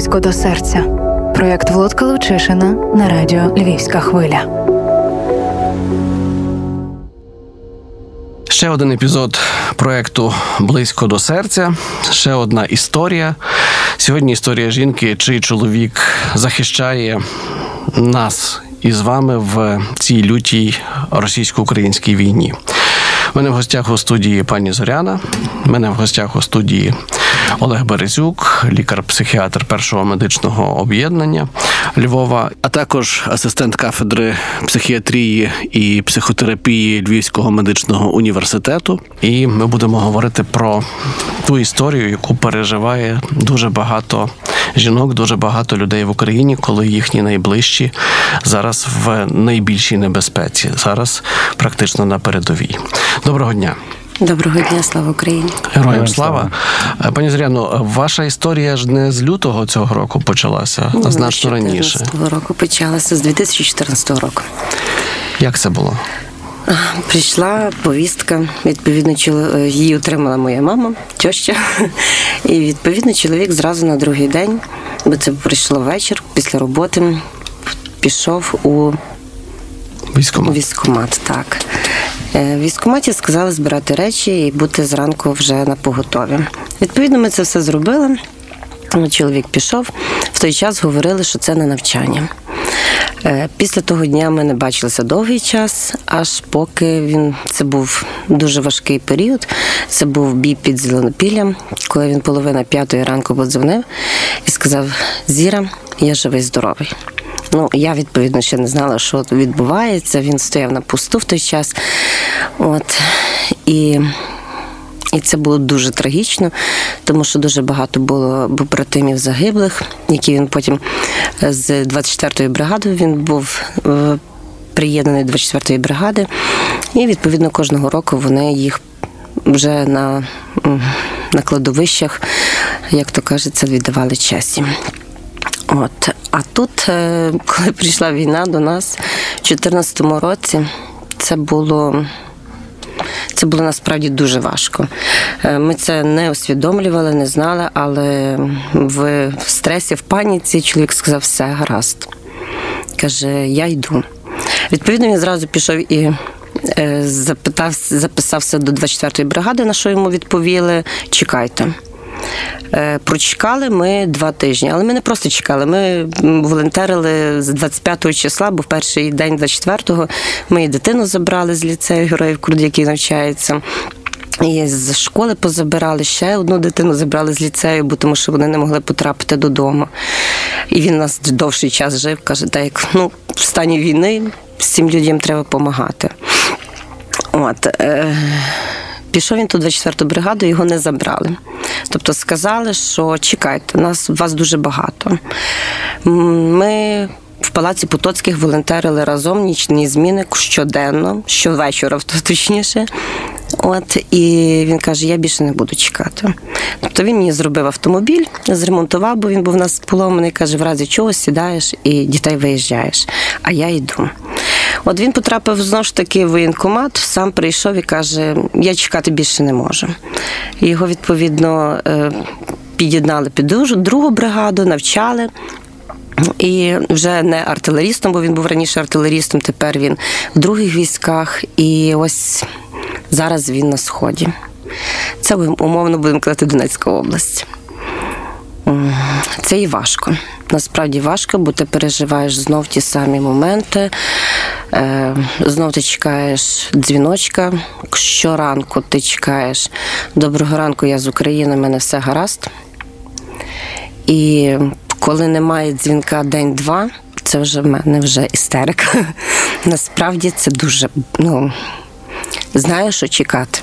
близько до серця. Проєкт Володка Лучишина на радіо Львівська хвиля. Ще один епізод проекту Близько до серця. Ще одна історія. Сьогодні історія жінки, чий чоловік захищає нас із вами в цій лютій російсько-українській війні. У мене в гостях у студії пані Зоряна. У мене в гостях у студії Олег Березюк, лікар-психіатр першого медичного об'єднання Львова, а також асистент кафедри психіатрії і психотерапії Львівського медичного університету. І ми будемо говорити про ту історію, яку переживає дуже багато жінок, дуже багато людей в Україні, коли їхні найближчі зараз в найбільшій небезпеці, зараз практично на передовій. Доброго дня. Доброго дня, слава Україні. Героям слава. Е, Пані Зоряно, ваша історія ж не з лютого цього року почалася, а значно раніше. З року почалася з 2014 року. Як це було? Прийшла повістка. Відповідно, її отримала моя мама, тьоща. І відповідно чоловік зразу на другий день, бо це прийшло вечір після роботи. Пішов у Військомат. військкомат. Так Е, в військкоматі сказали збирати речі і бути зранку вже на поготові. Відповідно, ми це все зробили. Чоловік пішов. Той час говорили, що це на навчання. Е, Після того дня ми не бачилися довгий час, аж поки він це був дуже важкий період. Це був бій під зеленопіллям, коли він половина п'ятої ранку подзвонив і сказав: Зіра, я живий, здоровий. Ну, я відповідно ще не знала, що відбувається. Він стояв на пусту в той час. От і. І це було дуже трагічно, тому що дуже багато було побратимів загиблих, які він потім е, з 24-ї бригади він був е, приєднаний до 24-ї бригади, і відповідно кожного року вони їх вже на, на кладовищах, як то кажеться, віддавали часі. От. А тут, е, коли прийшла війна до нас в 2014 році, це було. Це було насправді дуже важко. Е, Ми це не усвідомлювали, не знали, але в стресі, в паніці чоловік сказав, все гаразд. Каже, я йду. Відповідно, він зразу пішов і е, запитав, записався до 24-ї бригади, на що йому відповіли: чекайте. Е, Прочекали ми два тижні, але ми не просто чекали. Ми волонтерили з 25 числа, бо в перший день 24-го ми і дитину забрали з ліцею героїв Курд, який навчається. І з школи позабирали ще одну дитину, забрали з ліцею, бо тому що вони не могли потрапити додому. І він у нас довший час жив, каже, так як ну, в стані війни всім людям треба допомагати. От, е, пішов він ту 24-ту бригаду, його не забрали. Тобто сказали, що чекайте, нас вас дуже багато. Ми в палаці Потоцьких волонтерили разом нічні зміни щоденно, щовечора, точніше. От і він каже: я більше не буду чекати. Тобто він мені зробив автомобіль, зремонтував, бо він був у нас поломаний. Каже, в разі чого сідаєш і дітей виїжджаєш. А я йду. От він потрапив знову ж таки в воєнкомат, сам прийшов і каже: Я чекати більше не можу. Його відповідно е, під'єднали під другу бригаду, навчали. І вже не артилерістом, бо він був раніше артилерістом, тепер він в других військах. І ось зараз він на сході. Це умовно будемо казати Донецька область. Це і важко. Насправді важко, бо ти переживаєш знов ті самі моменти. Е, знов ти чекаєш дзвіночка. Щоранку ти чекаєш. Доброго ранку, я з України, в мене все гаразд. І коли немає дзвінка день-два, це вже в мене вже істерика. Насправді це дуже, ну, знаю, що чекати.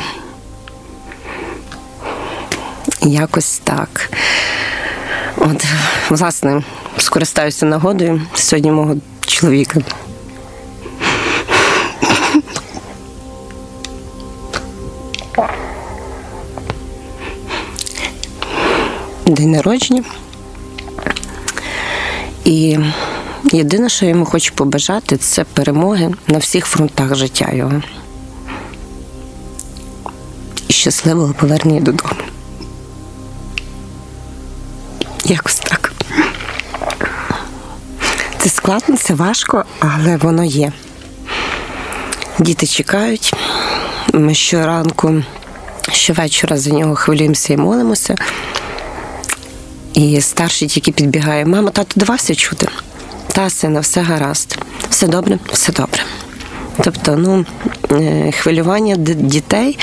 Якось так. От, власне, скористаюся нагодою сьогодні мого чоловіка. День народження. І єдине, що я йому хочу побажати, це перемоги на всіх фронтах життя його. І щасливого повернення додому. Якось так. Це складно, це важко, але воно є. Діти чекають. Ми щоранку, щовечора за нього хвилюємося і молимося. І старший тільки підбігає: мама, тато, давай все чути. Та, сина, все гаразд. Все добре, все добре. Тобто, ну, е, хвилювання дітей,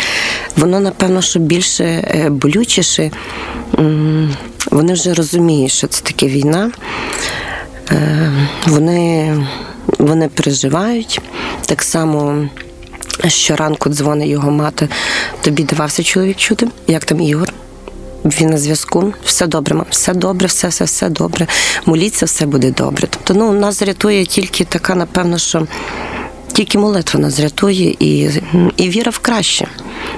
воно, напевно, що більше е, болючіше. Вони вже розуміють, що це таке війна. Е, Вони, вони переживають. Так само щоранку дзвонить його мати. Тобі давався чоловік чути? Як там Ігор? Він на зв'язку, все добре, мам, все добре, все, все, все добре. Моліться, все буде добре. Тобто, ну, нас рятує тільки така, напевно, що тільки молитва нас рятує і, і віра в краще.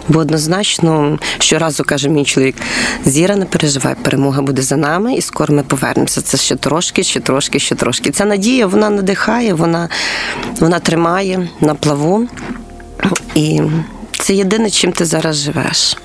Бо однозначно щоразу каже мій чоловік: Зіра, не переживай, перемога буде за нами, і скоро ми повернемося. Це ще трошки, ще трошки, ще трошки. Ця надія вона надихає, вона, вона тримає на плаву. І це єдине, чим ти зараз живеш.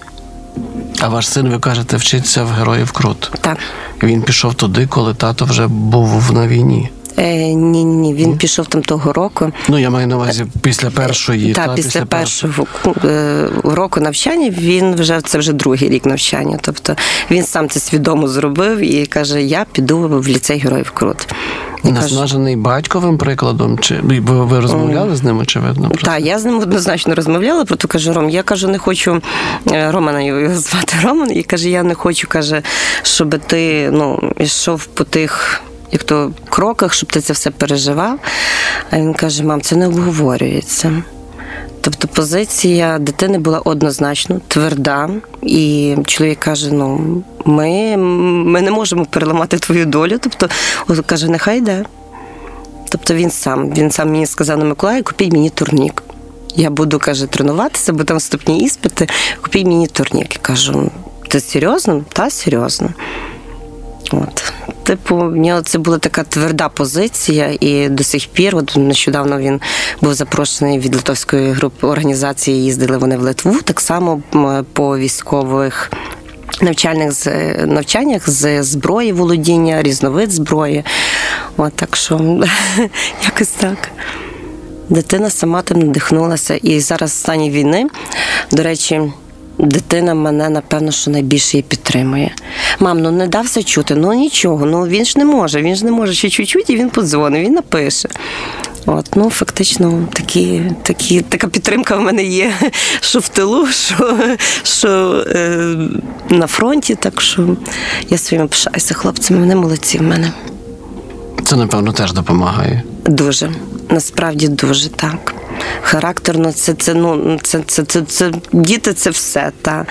А ваш син, ви кажете, вчиться в героїв Крут. Так. Він пішов туди, коли тато вже був на війні. Е, ні, ні, він пішов там того року. Ну, я маю на увазі після першої. Так, та, після першого е, року навчання він вже це вже другий рік навчання. Тобто він сам це свідомо зробив і каже: Я піду в ліцей героїв Крут. Наснажений батьковим прикладом, чи ви, ви розмовляли з ним, очевидно? Просто? Так, я з ним однозначно розмовляла, про то кажу, Ром, я кажу, не хочу е, Романа його звати Роман, і каже, я не хочу, каже, щоб ти ну, йшов по тих. Як то кроках, щоб ти це все переживав. А він каже: мам, це не обговорюється. Тобто позиція дитини була однозначно тверда, і чоловік каже: ну, ми, ми не можемо переламати твою долю. Тобто, от каже, нехай йде. Тобто він сам, він сам мені сказав на Миколаї, купіть мені турнік. Я буду, каже, тренуватися, бо там вступні іспити, купіть мені турнік. Я кажу, ти серйозно? Та серйозно. От. Типу, в нього це була така тверда позиція, і до сих пір, от нещодавно він був запрошений від литовської групи організації, їздили вони в Литву, так само по військових. Навчальних навчаннях з зброї володіння, різновид зброї. От так що якось так. Дитина сама тим надихнулася. І зараз в стані війни, до речі, дитина мене, напевно, що найбільше її підтримує. Мам, ну не дався чути, ну нічого, ну він ж не може, він ж не може ще чуть-чуть, і він подзвонить, він напише. От, ну фактично, такі, такі, така підтримка в мене є, що в тилу, що, що е, на фронті. Так що я своїми пишаюся хлопцями, вони молодці в мене. Це, напевно, теж допомагає. Дуже. Насправді дуже так. Характерно, це, це, ну, це, це, це, це, діти це все. Та.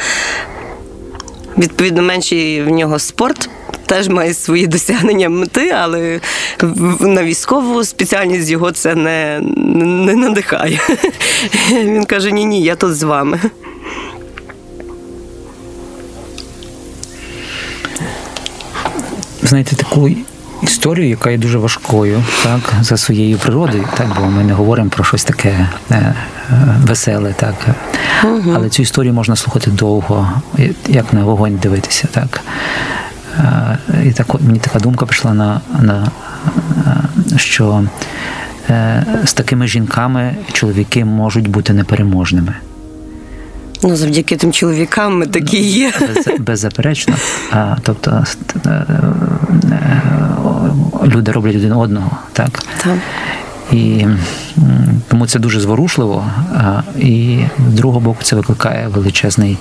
Відповідно, менший в нього спорт. Теж має свої досягнення мети, але на військову спеціальність його це не, не надихає. Він каже: ні, ні, я тут з вами. знаєте, таку історію, яка є дуже важкою, так, за своєю природою, так, бо ми не говоримо про щось таке е, е, веселе, так. Але цю історію можна слухати довго, як на вогонь дивитися, так. Е, І так, мені така думка прийшла на, на що е, з такими жінками чоловіки можуть бути непереможними. Ну, завдяки тим чоловікам ми такі є. Без, беззаперечно. А, тобто люди роблять один одного, так? Так. І тому це дуже зворушливо. І з другого боку це викликає величезний,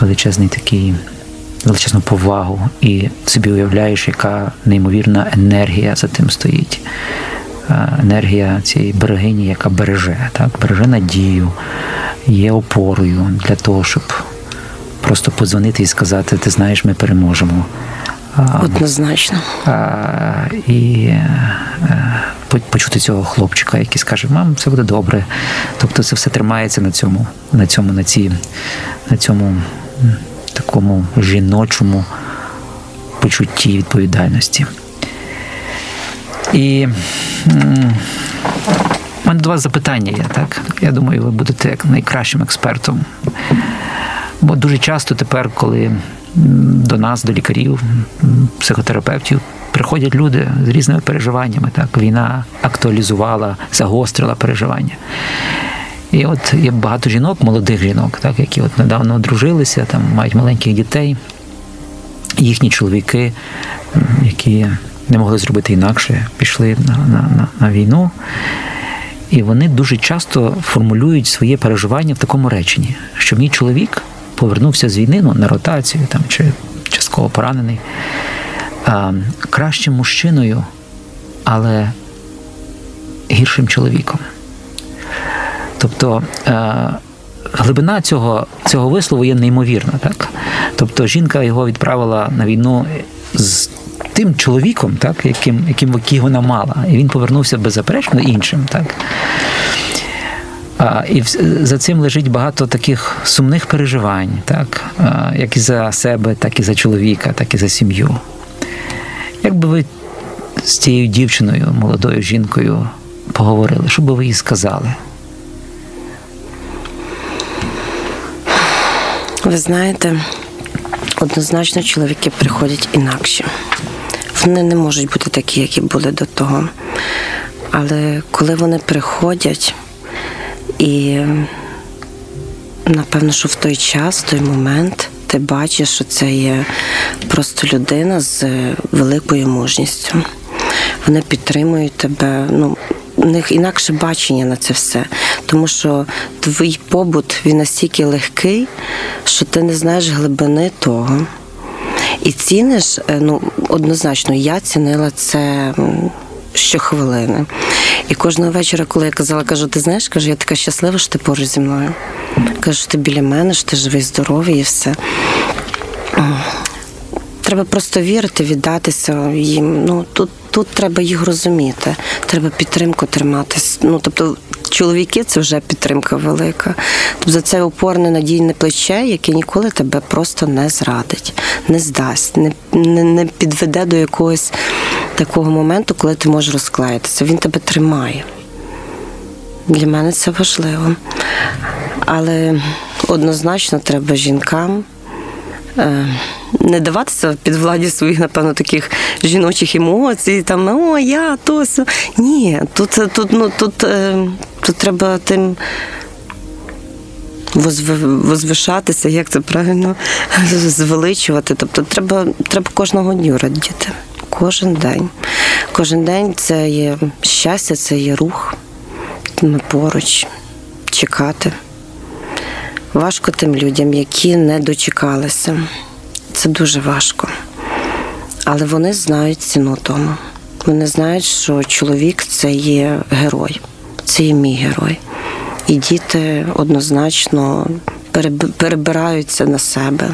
величезний такий. Величезну повагу, і собі уявляєш, яка неймовірна енергія за тим стоїть. Енергія цієї берегині, яка береже, так, береже надію, є опорою для того, щоб просто подзвонити і сказати: ти знаєш, ми переможемо. Однозначно. і е, почути цього хлопчика, який скаже, мам, все буде добре. Тобто це все тримається на цьому, на цьому, на ці, на цьому такому жіночому почутті відповідальності. І у мене до вас запитання є, так? Я думаю, ви будете як найкращим експертом. Бо дуже часто тепер, коли до нас, до лікарів, психотерапевтів, приходять люди з різними переживаннями. Так, війна актуалізувала, загострила переживання. І от є багато жінок, молодих жінок, так, які от недавно одружилися, там мають маленьких дітей, їхні чоловіки, які не могли зробити інакше, пішли на, на, на, на війну. І вони дуже часто формулюють своє переживання в такому реченні, що мій чоловік повернувся з війни ну, на ротацію там, чи частково поранений, а, кращим мужчиною, але гіршим чоловіком. Тобто е, глибина цього, цього вислову є неймовірна. Так? Тобто жінка його відправила на війну з тим чоловіком, так, яким, яким який вона мала, і він повернувся беззаперечно іншим. Так? А, І за цим лежить багато таких сумних переживань, так? А, як і за себе, так і за чоловіка, так і за сім'ю. Як би ви з цією дівчиною, молодою жінкою поговорили, що би ви їй сказали? Ви знаєте, однозначно чоловіки приходять інакші. Вони не можуть бути такі, які були до того. Але коли вони приходять, і напевно, що в той час, в той момент, ти бачиш, що це є просто людина з великою мужністю. Вони підтримують тебе. ну, у них інакше бачення на це все. Тому що твій побут він настільки легкий, що ти не знаєш глибини того. І ціниш, ну, однозначно, я цінила це щохвилини. І кожного вечора, коли я казала, кажу, ти знаєш, кажу, я така щаслива, що ти поруч зі мною. Кажу, ти біля мене, що ти живий, здоровий і все. Треба просто вірити, віддатися їм. Ну тут тут треба їх розуміти, треба підтримку триматись. Ну тобто, чоловіки це вже підтримка велика. Тобто це опорне надійне плече, яке ніколи тебе просто не зрадить, не здасть, не, не, не підведе до якогось такого моменту, коли ти можеш розклеїтися. Він тебе тримає. Для мене це важливо. Але однозначно треба жінкам. Не даватися під владі своїх, напевно, таких жіночих емоцій, там о, я то. Все. Ні, тут тут, ну, тут, тут треба тим возвишатися, як це правильно звеличувати. Тобто треба треба кожного дню радіти. Кожен день. Кожен день це є щастя, це є рух. Ми поруч чекати. Важко тим людям, які не дочекалися. Це дуже важко. Але вони знають ціну тому. Вони знають, що чоловік це є герой, це є мій герой. І діти однозначно перебираються на себе.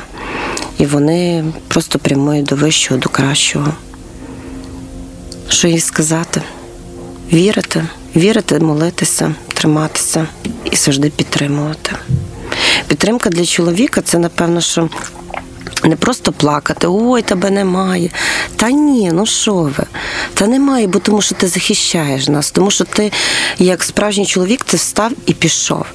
І вони просто прямують до вищого, до кращого. Що їй сказати? Вірити, вірити, молитися, триматися і завжди підтримувати. Підтримка для чоловіка це, напевно, що не просто плакати, ой, тебе немає. Та ні, ну що ви? Та немає, бо тому що ти захищаєш нас, тому що ти, як справжній чоловік, ти встав і пішов.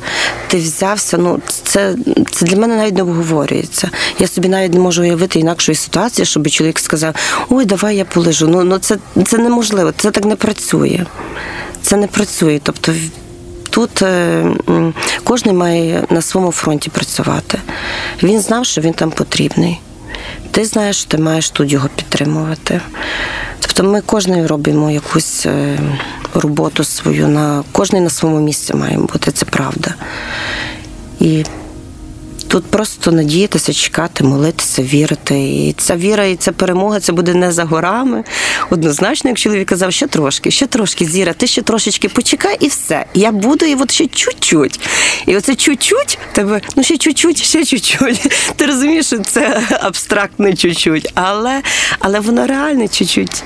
Ти взявся. Ну, це це для мене навіть не обговорюється. Я собі навіть не можу уявити інакшої ситуації, щоб чоловік сказав, ой, давай я полежу. Ну, ну це, це неможливо, це так не працює. Це не працює. Тобто тут е, кожен має на своєму фронті працювати. Він знав, що він там потрібний. Ти знаєш, що ти маєш тут його підтримувати. Тобто ми кожен робимо якусь е, роботу свою, на кожен на своєму місці має бути, це правда. І Тут просто надіятися, чекати, молитися, вірити. І ця віра, і ця перемога це буде не за горами. Однозначно, як чоловік казав, ще трошки, ще трошки зіра, ти ще трошечки почекай, і все. Я буду, і от ще чуть-чуть. І оце чуть-чуть тебе, ну ще чуть-чуть, ще чуть-чуть. Ти розумієш, що це абстрактне чуть-чуть, але, але воно реальне чуть-чуть.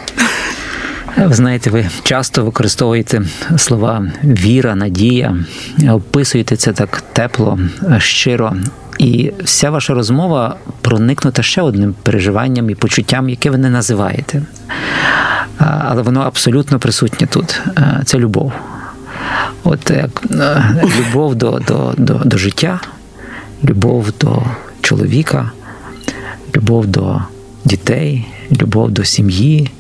Ви знаєте, ви часто використовуєте слова віра, надія, описуєте це так тепло, щиро. І вся ваша розмова проникнута ще одним переживанням і почуттям, яке ви не називаєте. Але воно абсолютно присутнє тут. Це любов. От як любов до, до, до, до життя, любов до чоловіка, любов до дітей, любов до сім'ї,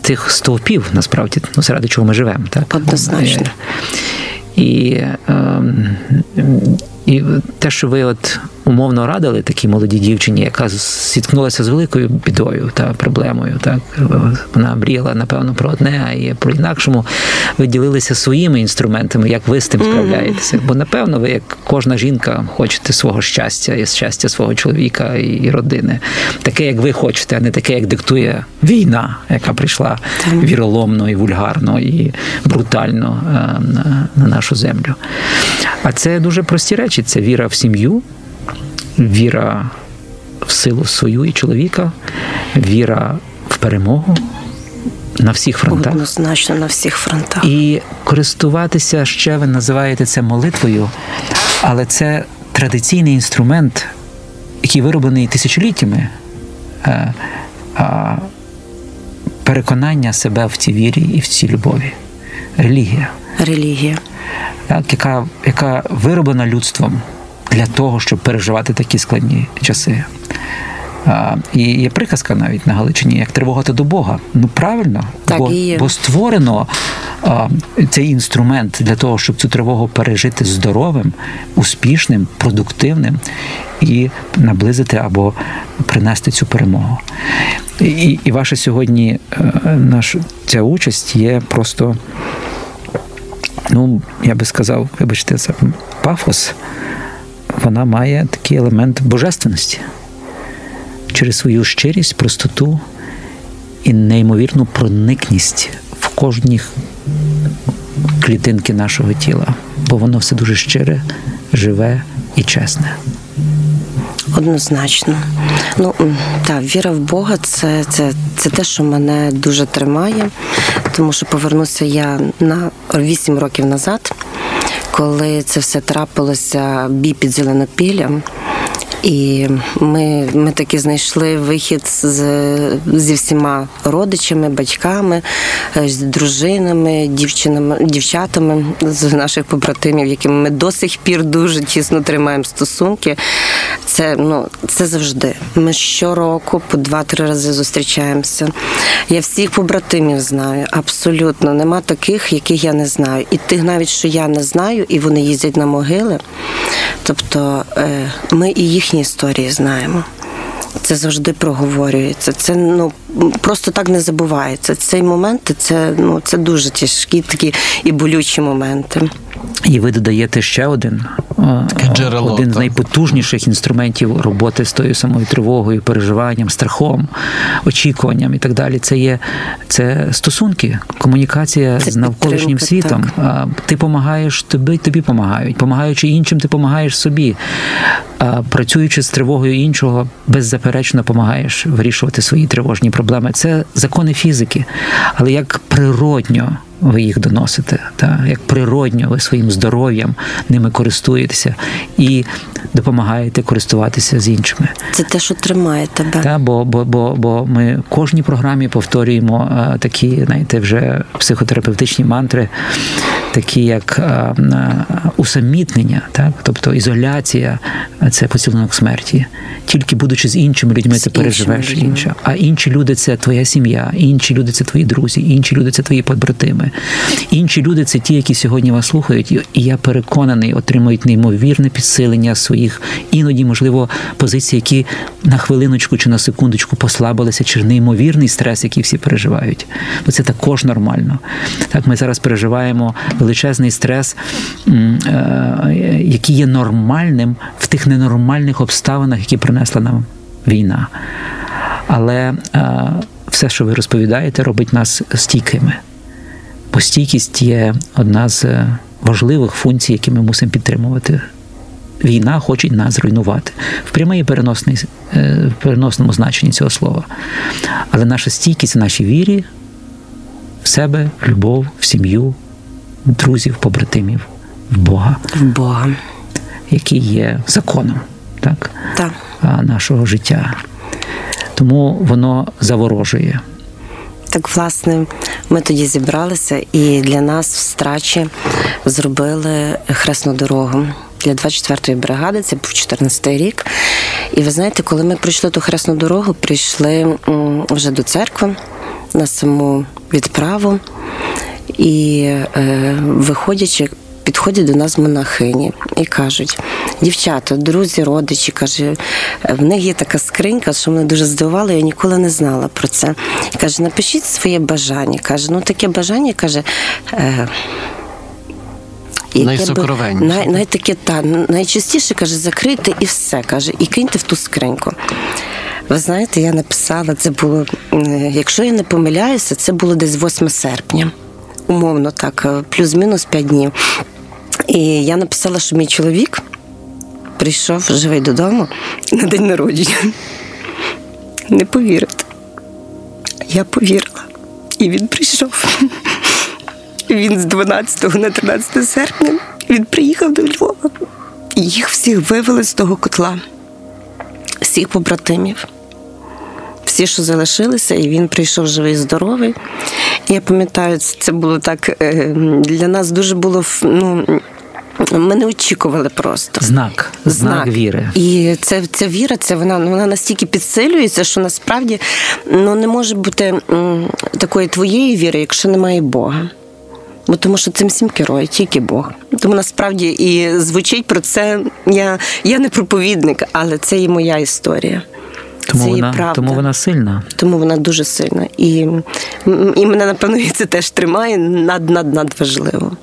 тих стовпів, насправді, ну, заради чого ми живемо. Так? Однозначно. І, ем, і те, що ви от умовно радили такій молодій дівчині, яка зіткнулася з великою бідою та проблемою, так вона мріяла, напевно, про одне, а і про інакшому. Ви ділилися своїми інструментами, як ви з тим справляєтеся. Бо напевно, ви, як кожна жінка, хочете свого щастя і щастя свого чоловіка і родини, таке, як ви хочете, а не таке, як диктує війна, яка прийшла віроломно і вульгарно і брутально е, на, на нашу землю. А це дуже прості речі: це віра в сім'ю, віра в силу свою і чоловіка, віра в перемогу на всіх фронтах. Однозначно на всіх фронтах. І користуватися ще ви називаєте це молитвою, але це традиційний інструмент, який вироблений тисячоліттями. Е, Переконання себе в цій вірі і в цій любові. Релігія, Релігія. так, яка, яка вироблена людством для того, щоб переживати такі складні часи. А, І є приказка навіть на Галичині, як тривога до Бога. Ну правильно, Так, бо, і є. бо створено а, цей інструмент для того, щоб цю тривогу пережити здоровим, успішним, продуктивним і наблизити або принести цю перемогу. І, і ваша сьогодні е, наш, ця участь є просто, ну, я би сказав, вибачте, це пафос. Вона має такий елемент божественності через свою щирість, простоту і неймовірну проникність в кожній клітинки нашого тіла, бо воно все дуже щире, живе і чесне. Однозначно. Ну та віра в Бога це, це, це те, що мене дуже тримає, тому що повернуся я на 8 років назад, коли це все трапилося бій під зеленопіллям. І ми, ми таки знайшли вихід з, зі всіма родичами, батьками, е, з дружинами, дівчинами, дівчатами з наших побратимів, якими ми до сих пір дуже тісно тримаємо стосунки. Це ну це завжди. Ми щороку по два-три рази зустрічаємося. Я всіх побратимів знаю, абсолютно нема таких, яких я не знаю. І тих навіть, що я не знаю, і вони їздять на могили. Тобто е, ми і їхні історії знаємо. Це завжди проговорюється. Це ну просто так не забувається. Цей момент це ну це дуже тяжкі такі і болючі моменти. І ви додаєте ще один Таке джерело, один з найпотужніших інструментів роботи з тою самою тривогою, переживанням, страхом, очікуванням і так далі. Це є це стосунки, комунікація Це з навколишнім світом. А, Ти допомагаєш тобі, тобі допомагають. Помагаючи іншим, ти допомагаєш собі. Працюючи з тривогою іншого, беззаперечно допомагаєш вирішувати свої тривожні проблеми. Це закони фізики, але як природньо ви їх доносите, та як природньо ви своїм здоров'ям ними користуєтеся і допомагаєте користуватися з іншими. Це те, що тримає тебе. Та, бо, бо, бо, бо ми в кожній програмі повторюємо а, такі, знаєте, вже психотерапевтичні мантри, такі як а, а, усамітнення, так? тобто ізоляція це поцілунок смерті. Тільки будучи з іншими людьми, З ти переживеш інше. А інші люди це твоя сім'я, інші люди це твої друзі, інші люди це твої побратими. Інші люди це ті, які сьогодні вас слухають, і я переконаний, отримують неймовірне підсилення своїх, іноді, можливо, позицій, які на хвилиночку чи на секундочку послабилися, чи неймовірний стрес, який всі переживають. Бо це також нормально. Так, ми зараз переживаємо величезний стрес, е, який є нормальним в тих ненормальних обставинах, які принесла нам війна. Але е, все, що ви розповідаєте, робить нас стійкими. Бо стійкість є одна з е, важливих функцій, які ми мусимо підтримувати. Війна хоче нас зруйнувати в прямий і е, переносному значенні цього слова. Але наша стійкість в нашій вірі в себе, в любов, в сім'ю, в друзів, побратимів, в Бога, В Бога. який є законом так, Так. нашого життя. Тому воно заворожує. Так, власне, ми тоді зібралися і для нас в страчі зробили хресну дорогу для 24-ї бригади. Це був 14-й рік. І ви знаєте, коли ми пройшли ту хресну дорогу, прийшли вже до церкви. на саму відправу. І е, виходячи, підходять до нас монахині і кажуть: дівчата, друзі, родичі, каже, в них є така скринька, що мене дуже здивувало, я ніколи не знала про це. І каже, напишіть своє бажання. Каже, ну таке бажання каже. Е, Найсокровенніше. Най, най таке, та, найчастіше каже, закрийте і все каже, і киньте в ту скриньку. Ви знаєте, я написала, це було, якщо я не помиляюся, це було десь 8 серпня, умовно так, е, плюс-мінус 5 днів. І я написала, що мій чоловік прийшов живий додому на день народження. Не повірите. Я повірила. І він прийшов. Він з 12 на 13 серпня він приїхав до Львова. Їх всіх вивели з того котла, всіх побратимів. Всі, що залишилися, і він прийшов живий, здоровий. Я пам'ятаю, це це було так е, для нас дуже було ну, ми не очікували просто. Знак, знак, віри. І це, ця віра, це вона, вона настільки підсилюється, що насправді ну, не може бути м, такої твоєї віри, якщо немає Бога. Бо тому що цим всім керує тільки Бог. Тому насправді і звучить про це. Я, я не проповідник, але це і моя історія. Тому це вона, і правда. тому вона сильна. Тому вона дуже сильна. І, і мене, напевно, це теж тримає над, над, надважливо.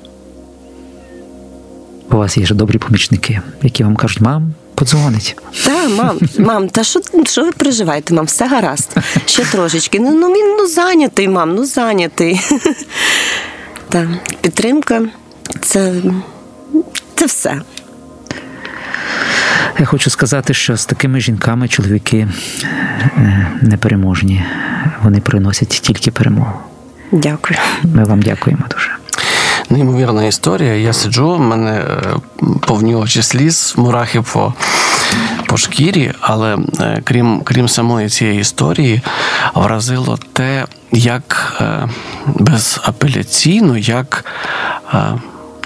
У вас є ж добрі помічники, які вам кажуть, мам, подзвонить. Та, мам, мам, та що, що ви переживаєте, мам? Все гаразд. Ще трошечки. Ну, ну він ну зайнятий, мам, ну зайнятий. Та, підтримка це, це все. Я хочу сказати, що з такими жінками чоловіки е, непереможні. Вони приносять тільки перемогу. Дякую. Ми вам дякуємо дуже. Неймовірна історія. Я сиджу, в мене е, повні очі сліз, мурахи по, по шкірі, але е, крім, крім самої цієї історії, вразило те, як е, безапеляційно, як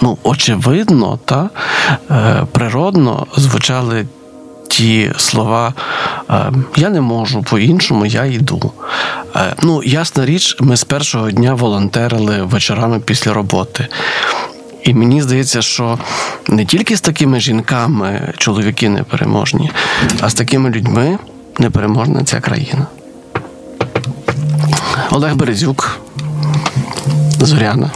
ну, очевидно та природно звучали ті слова е, Я не можу по-іншому, я йду. Е, Ну, ясна річ, ми з першого дня волонтерили вечорами після роботи. І мені здається, що не тільки з такими жінками чоловіки непереможні, а з такими людьми непереможна ця країна. Олег Березюк, Зоряна.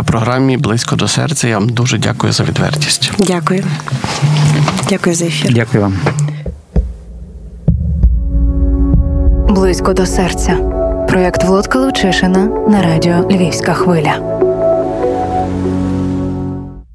В програмі Близько до серця я вам дуже дякую за відвертість. Дякую. Дякую за ефір. Дякую вам. Близько до серця. Проєкт Володка Лучишина на радіо Львівська хвиля.